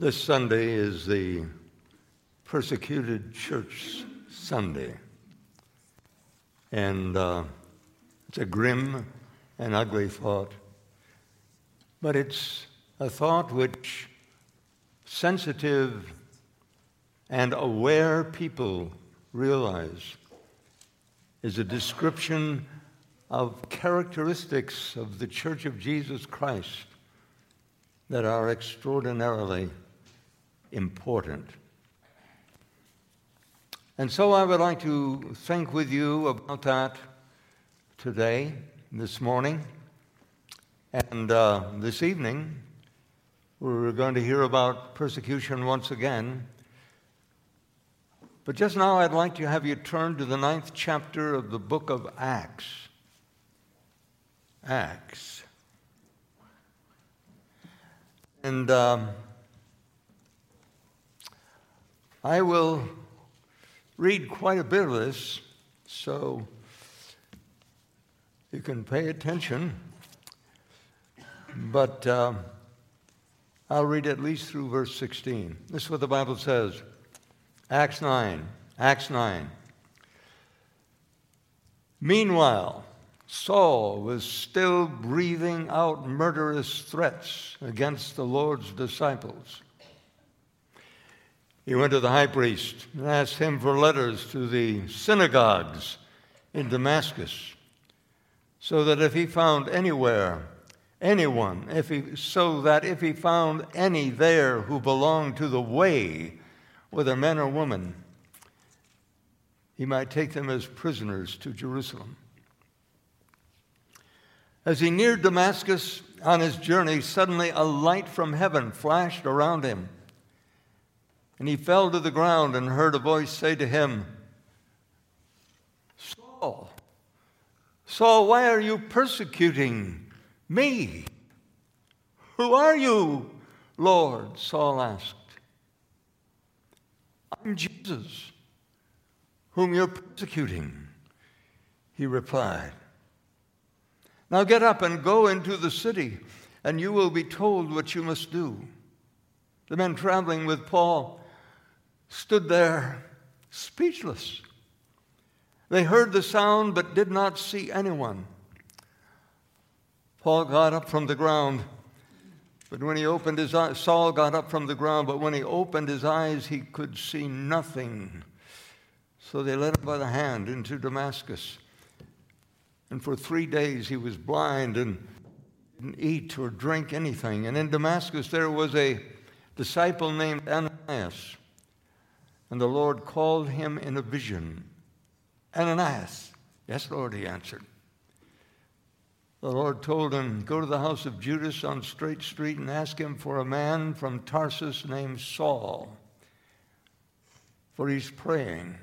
This Sunday is the persecuted church Sunday. And uh, it's a grim and ugly thought, but it's a thought which sensitive and aware people realize is a description of characteristics of the Church of Jesus Christ that are extraordinarily important. And so I would like to think with you about that today, this morning, and uh, this evening. We're going to hear about persecution once again. But just now, I'd like to have you turn to the ninth chapter of the book of Acts. Acts. And um, I will read quite a bit of this, so you can pay attention. But uh, I'll read at least through verse 16. This is what the Bible says Acts 9. Acts 9. Meanwhile, Saul was still breathing out murderous threats against the Lord's disciples. He went to the high priest and asked him for letters to the synagogues in Damascus, so that if he found anywhere anyone, if he, so that if he found any there who belonged to the way, whether men or women, he might take them as prisoners to Jerusalem. As he neared Damascus on his journey, suddenly a light from heaven flashed around him. And he fell to the ground and heard a voice say to him, Saul, Saul, why are you persecuting me? Who are you, Lord? Saul asked. I'm Jesus, whom you're persecuting, he replied. Now get up and go into the city, and you will be told what you must do. The men traveling with Paul stood there speechless. They heard the sound but did not see anyone. Paul got up from the ground, but when he opened his eyes, Saul got up from the ground, but when he opened his eyes, he could see nothing. So they led him by the hand into Damascus. And for three days he was blind and didn't eat or drink anything. And in Damascus there was a disciple named Ananias. And the Lord called him in a vision Ananias. Yes, Lord, he answered. The Lord told him, Go to the house of Judas on Straight Street and ask him for a man from Tarsus named Saul, for he's praying.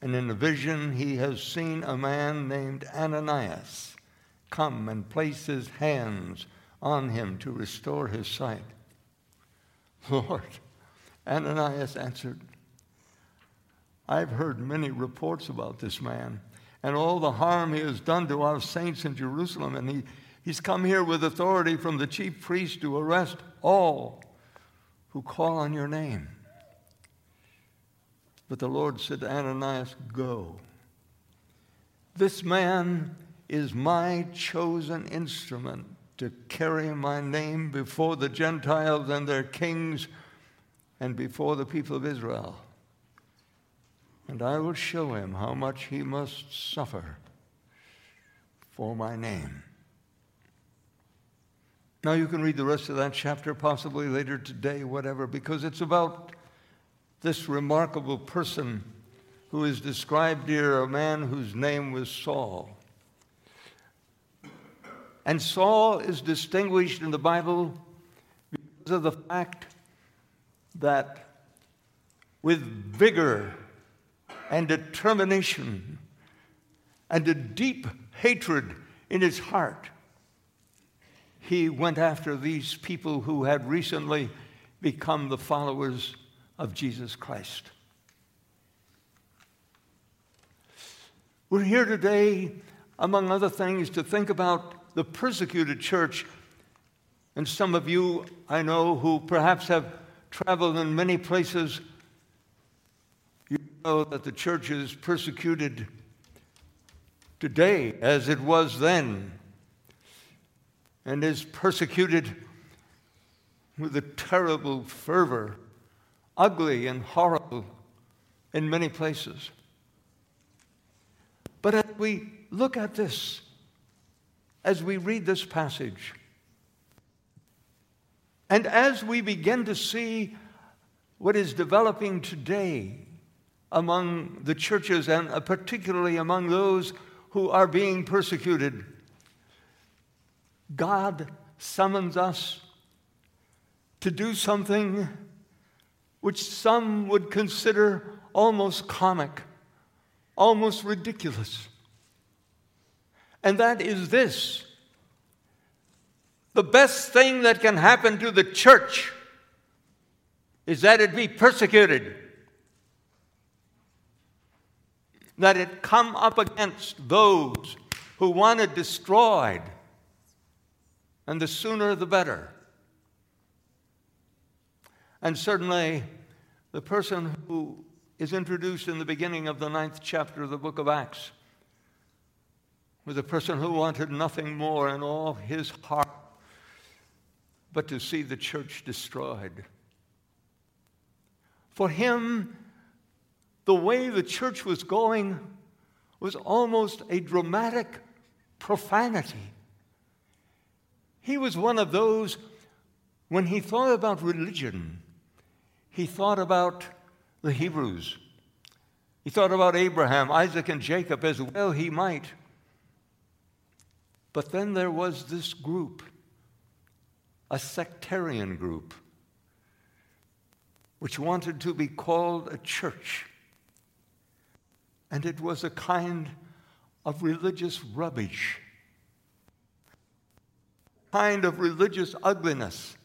And in the vision, he has seen a man named Ananias come and place his hands on him to restore his sight. Lord, Ananias answered, I've heard many reports about this man and all the harm he has done to our saints in Jerusalem, and he, he's come here with authority from the chief priest to arrest all who call on your name. But the Lord said to Ananias, Go. This man is my chosen instrument to carry my name before the Gentiles and their kings and before the people of Israel. And I will show him how much he must suffer for my name. Now, you can read the rest of that chapter possibly later today, whatever, because it's about this remarkable person who is described here, a man whose name was Saul. And Saul is distinguished in the Bible because of the fact that with vigor and determination and a deep hatred in his heart, he went after these people who had recently become the followers of Jesus Christ. We're here today, among other things, to think about the persecuted church. And some of you I know who perhaps have traveled in many places, you know that the church is persecuted today as it was then, and is persecuted with a terrible fervor, ugly and horrible in many places. But as we look at this, as we read this passage, and as we begin to see what is developing today among the churches, and uh, particularly among those who are being persecuted, God summons us to do something which some would consider almost comic, almost ridiculous. And that is this. The best thing that can happen to the church is that it be persecuted, that it come up against those who want it destroyed, and the sooner the better. And certainly, the person who is introduced in the beginning of the ninth chapter of the book of Acts was a person who wanted nothing more in all his heart but to see the church destroyed. For him, the way the church was going was almost a dramatic profanity. He was one of those, when he thought about religion, he thought about the Hebrews. He thought about Abraham, Isaac, and Jacob as well he might. But then there was this group, a sectarian group, which wanted to be called a church. And it was a kind of religious rubbish, kind of religious ugliness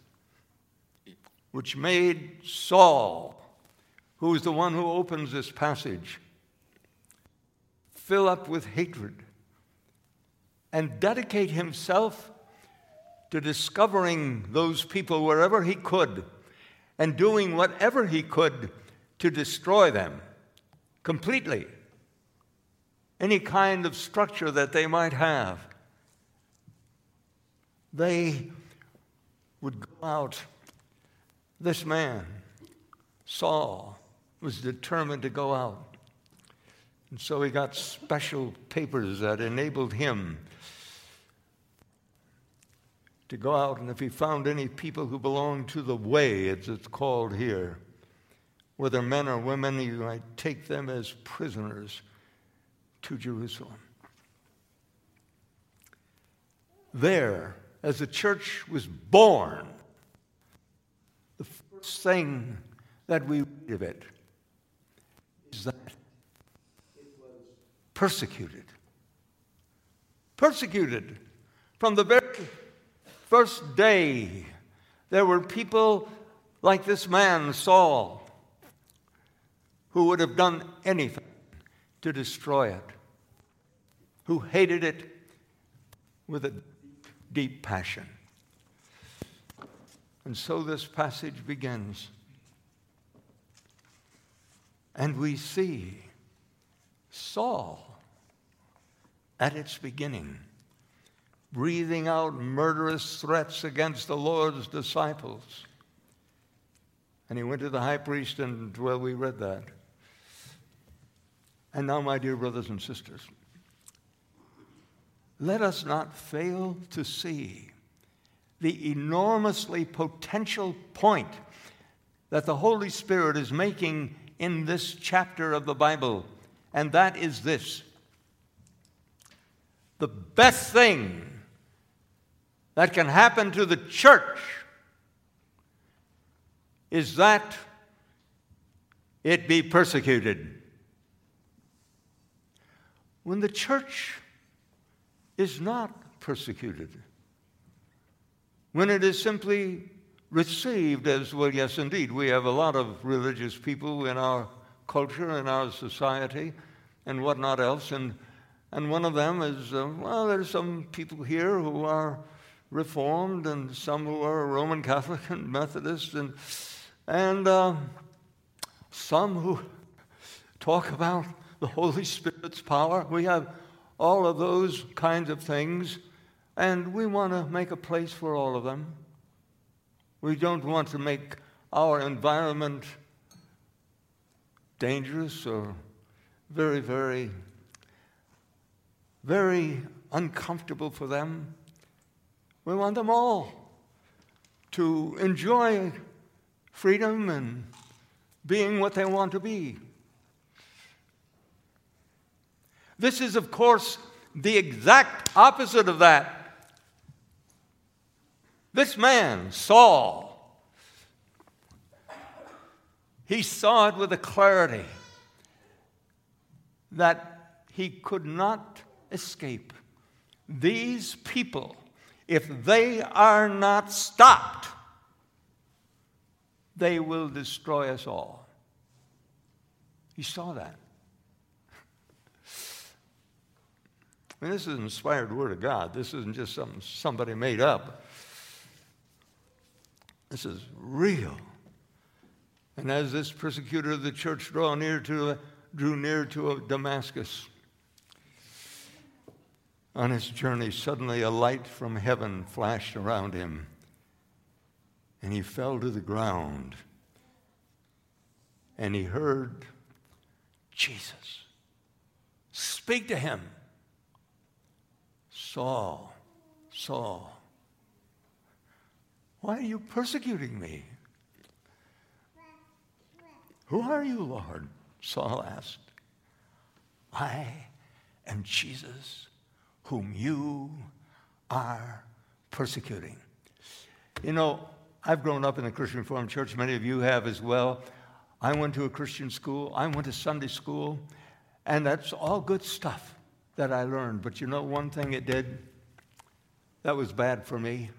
which made Saul, who is the one who opens this passage, fill up with hatred and dedicate himself to discovering those people wherever he could and doing whatever he could to destroy them completely. Any kind of structure that they might have. They would go out this man, Saul, was determined to go out. And so he got special papers that enabled him to go out, and if he found any people who belonged to the way, as it's called here, whether men or women, he might take them as prisoners to Jerusalem. There, as the church was born, the first thing that we read of it is that it was persecuted. Persecuted. From the very first day, there were people like this man, Saul, who would have done anything to destroy it, who hated it with a deep passion. And so this passage begins. And we see Saul at its beginning breathing out murderous threats against the Lord's disciples. And he went to the high priest, and well, we read that. And now, my dear brothers and sisters, let us not fail to see the enormously potential point that the Holy Spirit is making in this chapter of the Bible, and that is this the best thing that can happen to the church is that it be persecuted. When the church is not persecuted, when it is simply received as well, yes, indeed, we have a lot of religious people in our culture, in our society, and whatnot else. And, and one of them is, uh, well, there's some people here who are Reformed and some who are Roman Catholic and Methodist, and and uh, some who talk about the Holy Spirit's power. We have all of those kinds of things, and we want to make a place for all of them. We don't want to make our environment dangerous or very, very, very uncomfortable for them. We want them all to enjoy freedom and being what they want to be. This is, of course, the exact opposite of that. This man, Saul, he saw it with a clarity that he could not escape. These people, if they are not stopped, they will destroy us all. He saw that. I mean, this is an inspired word of God. This isn't just something somebody made up. This is real. And as this persecutor of the church drew near to, drew near to Damascus, on his journey, suddenly a light from heaven flashed around him, and he fell to the ground. And he heard Jesus speak to him Saul, Saul, why are you persecuting me? Who are you, Lord? Saul asked. I am Jesus, whom you are persecuting. You know, I've grown up in a Christian Reformed church. Many of you have as well. I went to a Christian school, I went to Sunday school, and that's all good stuff that I learned. But you know, one thing it did that was bad for me?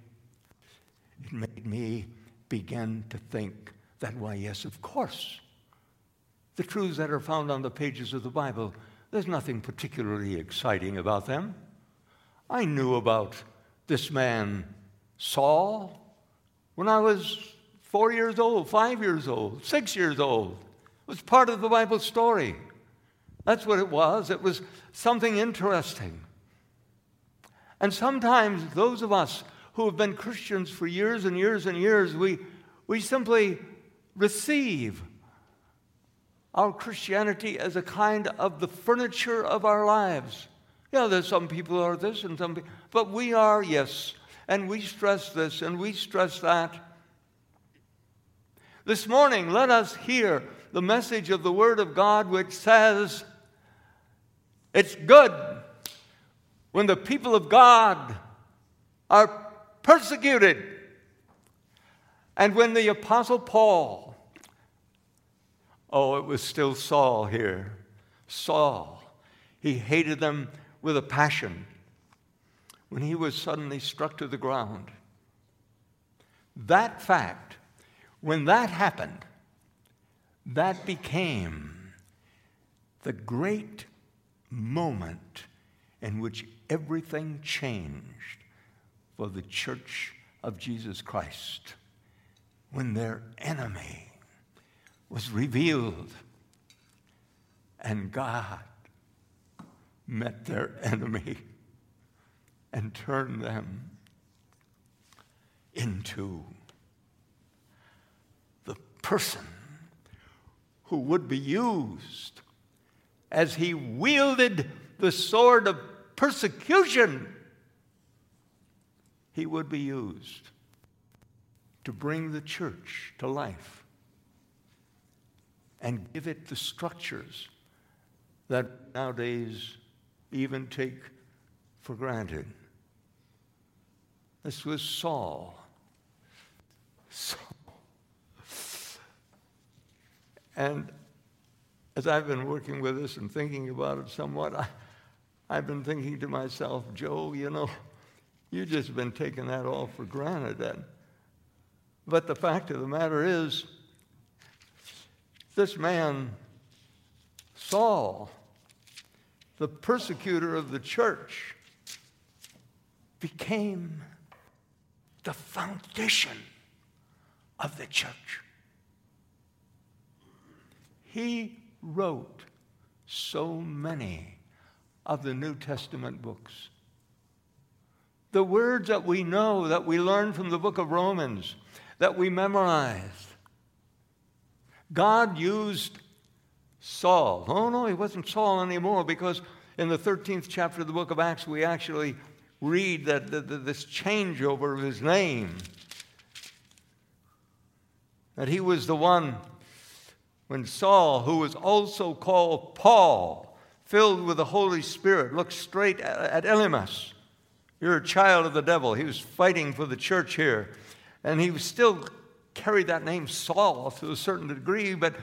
It made me begin to think that, why, yes, of course, the truths that are found on the pages of the Bible, there's nothing particularly exciting about them. I knew about this man, Saul, when I was four years old, five years old, six years old. It was part of the Bible story. That's what it was. It was something interesting. And sometimes those of us who have been Christians for years and years and years, we, we simply receive our Christianity as a kind of the furniture of our lives. Yeah, there's some people who are this and some people, but we are, yes, and we stress this and we stress that. This morning, let us hear the message of the Word of God which says, It's good when the people of God are persecuted. And when the Apostle Paul Oh, it was still Saul here. Saul. He hated them with a passion when he was suddenly struck to the ground. That fact, when that happened, that became the great moment in which everything changed for the church of Jesus Christ. When their enemy was revealed. And God met their enemy and turned them into the person who would be used as he wielded the sword of persecution. He would be used to bring the church to life and give it the structures that nowadays even take for granted. This was Saul. Saul. And as I've been working with this and thinking about it somewhat, I, I've been thinking to myself, Joe, you know, you've just been taking that all for granted. And, but the fact of the matter is, this man, Saul, the persecutor of the church, became the foundation of the church. he wrote so many of the New Testament books. The words that we know, that we learn from the book of Romans, that we memorized. God used Saul. Oh, no, he wasn't Saul anymore because in the 13th chapter of the book of Acts, we actually read that, that this changeover of his name. That he was the one when Saul, who was also called Paul, filled with the Holy Spirit, looked straight at Elymas. You're a child of the devil. He was fighting for the church here. And he still carried that name Saul to a certain degree, but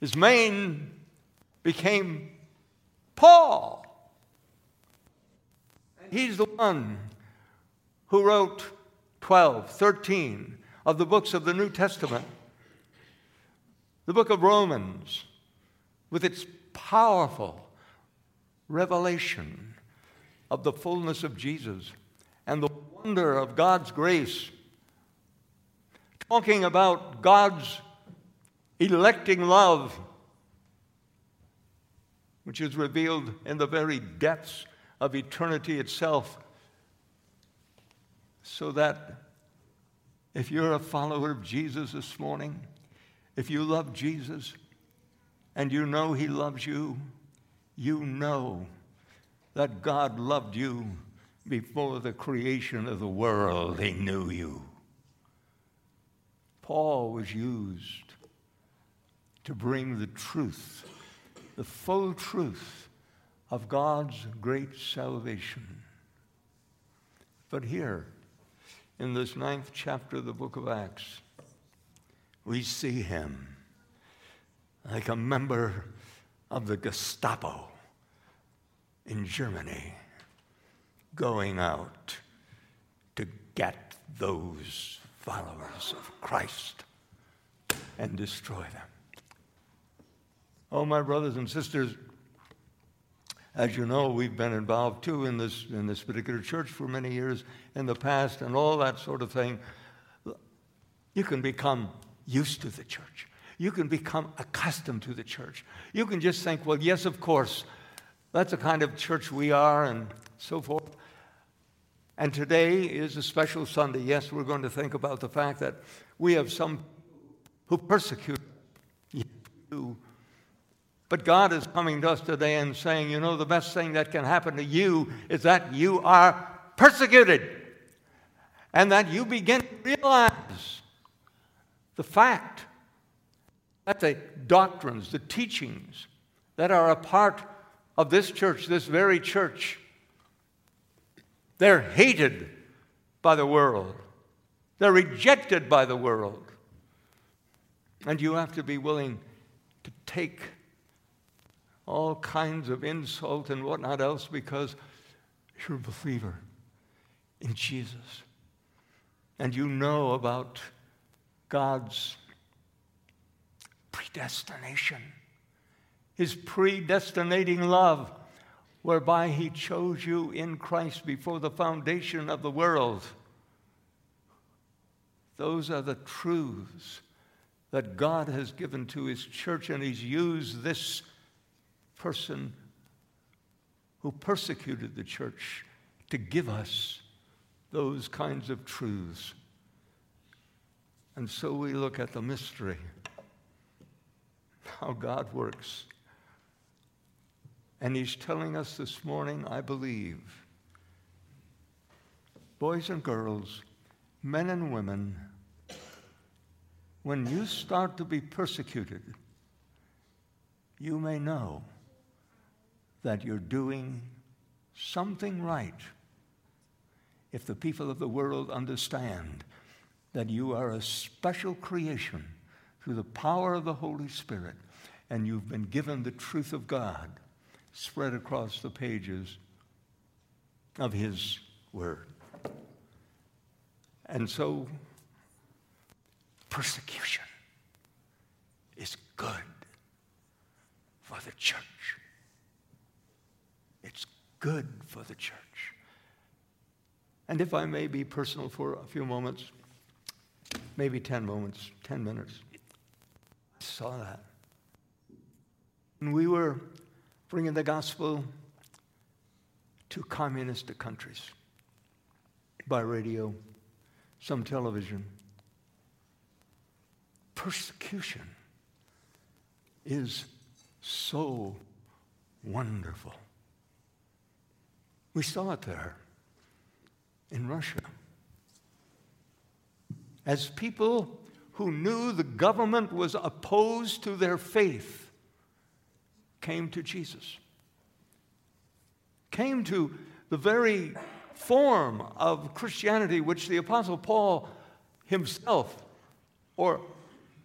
his main became Paul. And He's the one who wrote 12, 13 of the books of the New Testament. The book of Romans, with its powerful revelation of the fullness of Jesus and the wonder of God's grace, talking about God's electing love, which is revealed in the very depths of eternity itself, so that if you're a follower of Jesus this morning, if you love Jesus and you know He loves you, you know that God loved you before the creation of the world. He knew you. Paul was used to bring the truth, the full truth of God's great salvation. But here, in this ninth chapter of the book of Acts, we see him like a member of the Gestapo in Germany going out to get those followers of Christ and destroy them. Oh, my brothers and sisters, as you know, we've been involved too in this, in this particular church for many years in the past and all that sort of thing. You can become used to the church. You can become accustomed to the church. You can just think, well, yes, of course, that's the kind of church we are, and so forth. And today is a special Sunday. Yes, we're going to think about the fact that we have some who persecute you. But God is coming to us today and saying, you know, the best thing that can happen to you is that you are persecuted and that you begin to realize the fact that the doctrines, the teachings that are a part of this church, this very church, they're hated by the world. They're rejected by the world. And you have to be willing to take all kinds of insult and whatnot else because you're a believer in Jesus. And you know about God's predestination, His predestinating love, whereby He chose you in Christ before the foundation of the world. Those are the truths that God has given to His church, and He's used this person who persecuted the church to give us those kinds of truths. And so we look at the mystery, how God works. And He's telling us this morning, I believe, boys and girls, men and women, when you start to be persecuted, you may know that you're doing something right if the people of the world understand that you are a special creation through the power of the Holy Spirit, and you've been given the truth of God spread across the pages of His Word. And so, persecution is good for the church. It's good for the church. And if I may be personal for a few moments, maybe 10 moments, 10 minutes. I saw that. And we were bringing the gospel to communist countries by radio, some television. Persecution is so wonderful. We saw it there in Russia. As people who knew the government was opposed to their faith came to Jesus, came to the very form of Christianity which the Apostle Paul himself, or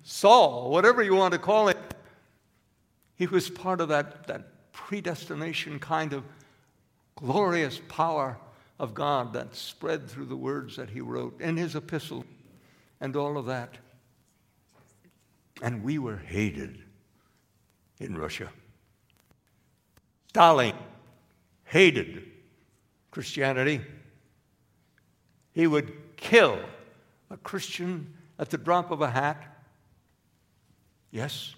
Saul, whatever you want to call it, he was part of that, that predestination kind of glorious power of God that spread through the words that he wrote in his epistle and all of that. And we were hated in Russia. Stalin hated Christianity. He would kill a Christian at the drop of a hat. Yes.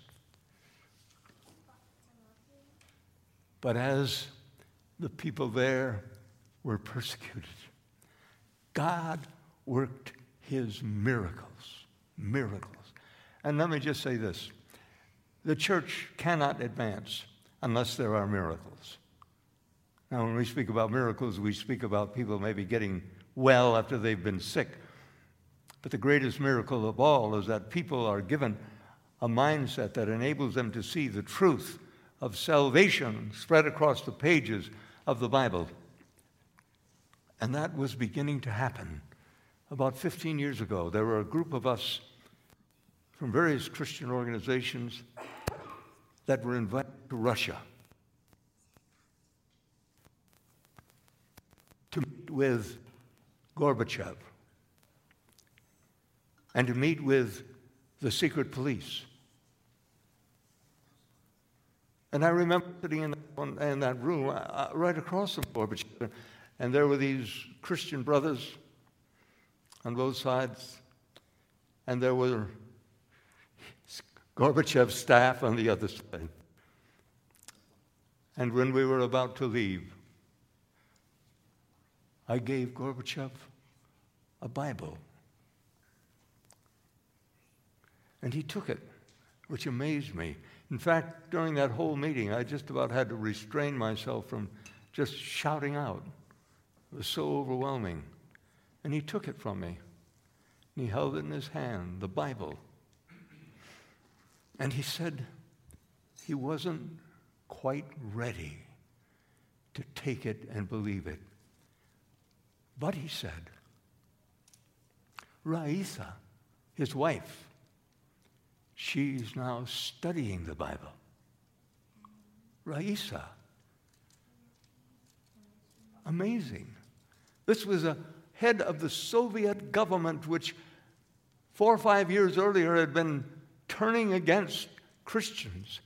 But as the people there were persecuted, God worked his miracles. Miracles. And let me just say this the church cannot advance unless there are miracles. Now, when we speak about miracles, we speak about people maybe getting well after they've been sick. But the greatest miracle of all is that people are given a mindset that enables them to see the truth of salvation spread across the pages of the Bible. And that was beginning to happen about 15 years ago. There were a group of us from various Christian organizations that were invited to Russia to meet with Gorbachev and to meet with the secret police. And I remember sitting in, that room uh, uh, right across from Gorbachev, and there were these Christian brothers on both sides, and there were Gorbachev's staff on the other side. And when we were about to leave, I gave Gorbachev a Bible. And he took it, which amazed me. In fact, during that whole meeting, I just about had to restrain myself from just shouting out. It was so overwhelming. And he took it from me. And he held it in his hand, the Bible. And he said he wasn't quite ready to take it and believe it. But he said, Raisa, his wife, she's now studying the Bible. Raisa. Amazing. This was a head of the Soviet government, which four or five years earlier had been turning against Christians.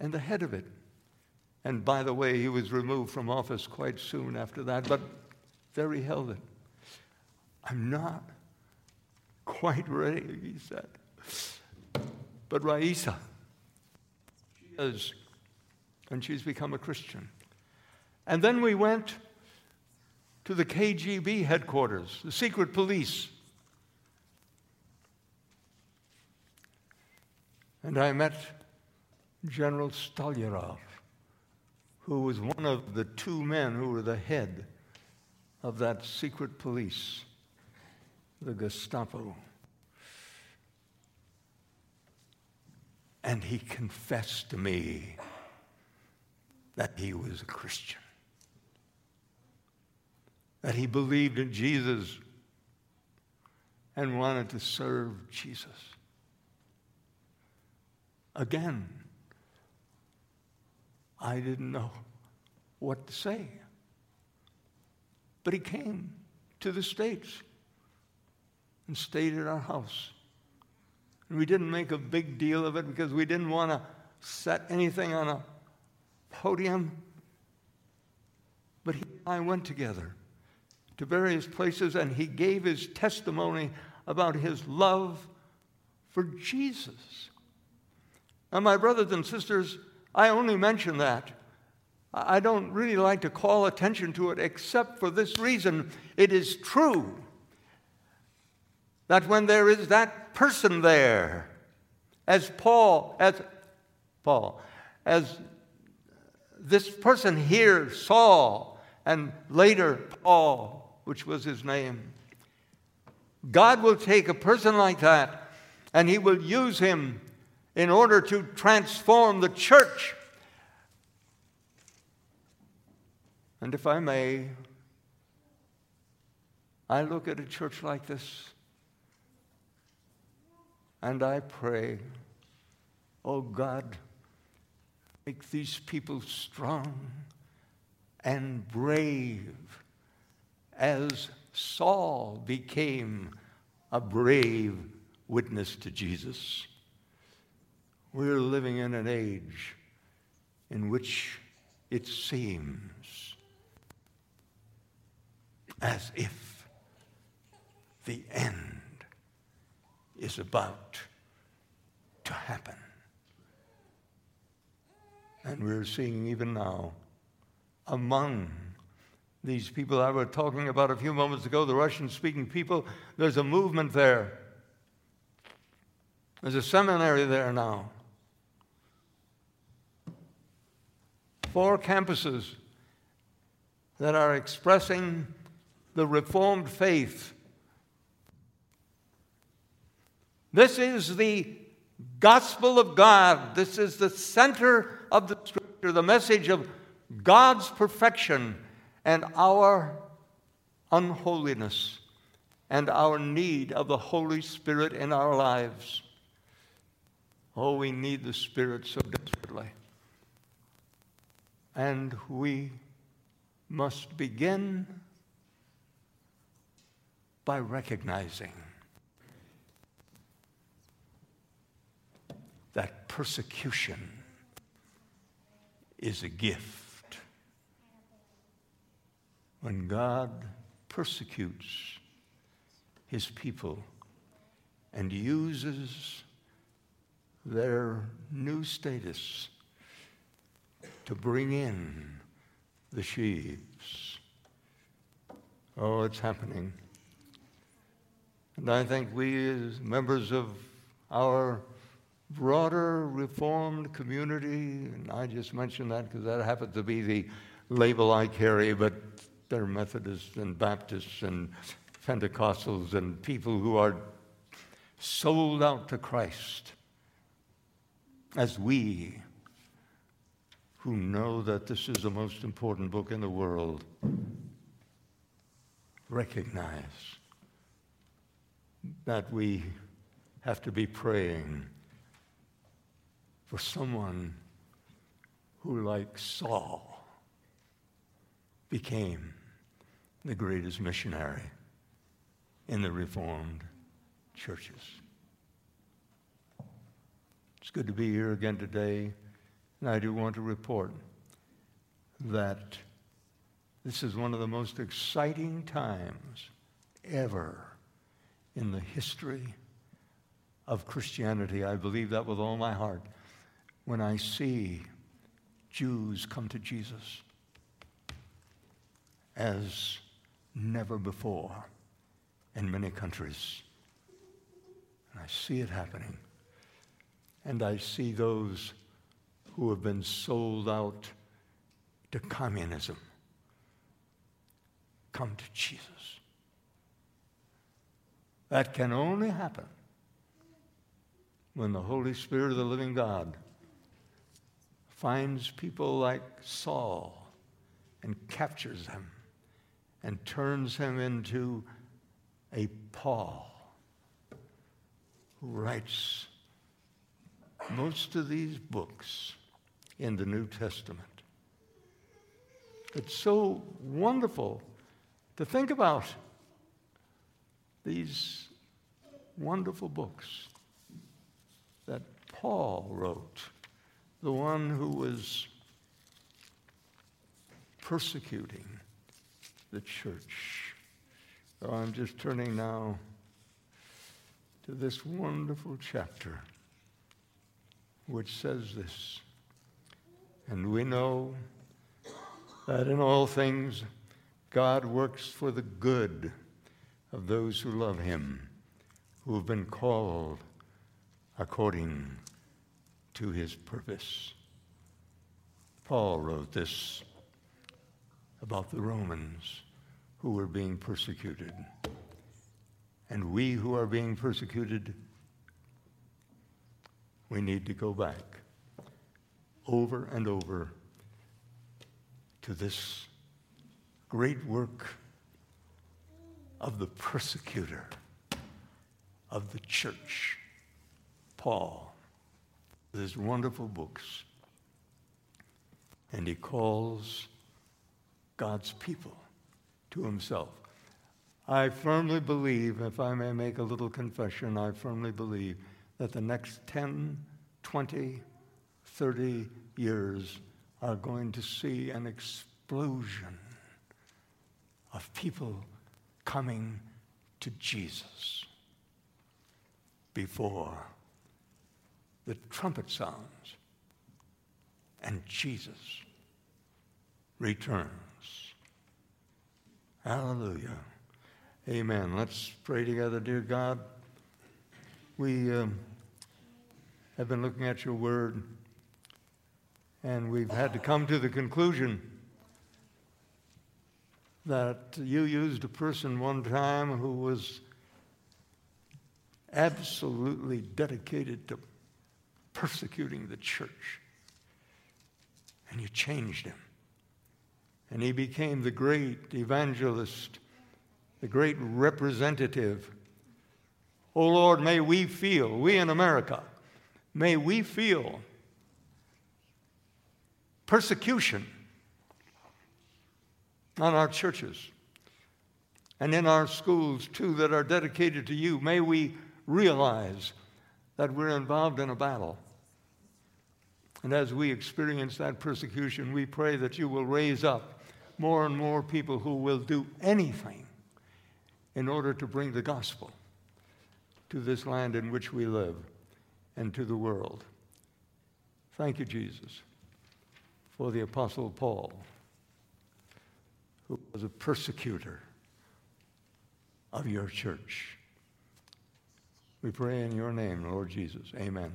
And the head of it and by the way, he was removed from office quite soon after that, but there he held it. I'm not quite ready, he said. But Raisa, is, and she's become a Christian. And then we went to the KGB headquarters, the secret police. And I met General Stolyarov who was one of the two men who were the head of that secret police, the Gestapo. And he confessed to me that he was a Christian, that he believed in Jesus and wanted to serve Jesus. Again, I didn't know what to say. But he came to the States and stayed at our house. And we didn't make a big deal of it because we didn't want to set anything on a podium. But he and I went together to various places and he gave his testimony about his love for Jesus. Now, my brothers and sisters, I only mention that. I don't really like to call attention to it except for this reason. It is true that when there is that person there, as Paul, as Paul, as this person here, Saul, and later Paul, which was his name, God will take a person like that and he will use him in order to transform the church. And if I may, I look at a church like this and I pray, oh God, make these people strong and brave as Saul became a brave witness to Jesus. We're living in an age in which it seems as if the end is about to happen. And we're seeing even now among these people I was talking about a few moments ago, the Russian speaking people, there's a movement there. There's a seminary there now. Four campuses that are expressing the Reformed faith This is the gospel of God. This is the center of the scripture, the message of God's perfection and our unholiness and our need of the Holy Spirit in our lives. Oh, we need the Spirit so desperately. And we must begin by recognizing that persecution is a gift. When God persecutes his people and uses their new status to bring in the sheaves. Oh, it's happening. And I think we, as members of our broader Reformed community, and I just mentioned that because that happens to be the label I carry, but there are Methodists and Baptists and Pentecostals and people who are sold out to Christ. As we who know that this is the most important book in the world recognize that we have to be praying for someone who, like Saul, became the greatest missionary in the Reformed churches. It's good to be here again today, and I do want to report that this is one of the most exciting times ever in the history of Christianity. I believe that with all my heart when I see Jews come to Jesus as never before in many countries. And I see it happening. And I see those who have been sold out to communism come to Jesus. That can only happen when the Holy Spirit of the living God finds people like Saul and captures them and turns him into a Paul who writes most of these books in the New Testament. It's so wonderful to think about these wonderful books that Paul wrote the one who was persecuting the church. Oh, I'm just turning now to this wonderful chapter which says this. And we know that in all things God works for the good of those who love him, who have been called according to his purpose. Paul wrote this about the Romans who were being persecuted. And we who are being persecuted, we need to go back over and over to this great work of the persecutor of the church, Paul, with his wonderful books. And he calls God's people to himself. I firmly believe, if I may make a little confession, I firmly believe that the next 10, 20, 30 years are going to see an explosion of people coming to Jesus before the trumpet sounds and Jesus returns. Hallelujah. Amen. Let's pray together, dear God. We um, have been looking at your word, and we've had to come to the conclusion that you used a person one time who was absolutely dedicated to persecuting the church. And you changed him. And he became the great evangelist, the great representative. Oh Lord, may we feel, we in America, may we feel persecution on our churches and in our schools too that are dedicated to you. May we realize that we're involved in a battle. And as we experience that persecution, we pray that you will raise up more and more people who will do anything in order to bring the gospel to this land in which we live and to the world. Thank you, Jesus, for the Apostle Paul who was a persecutor of your church. We pray in your name, Lord Jesus. Amen.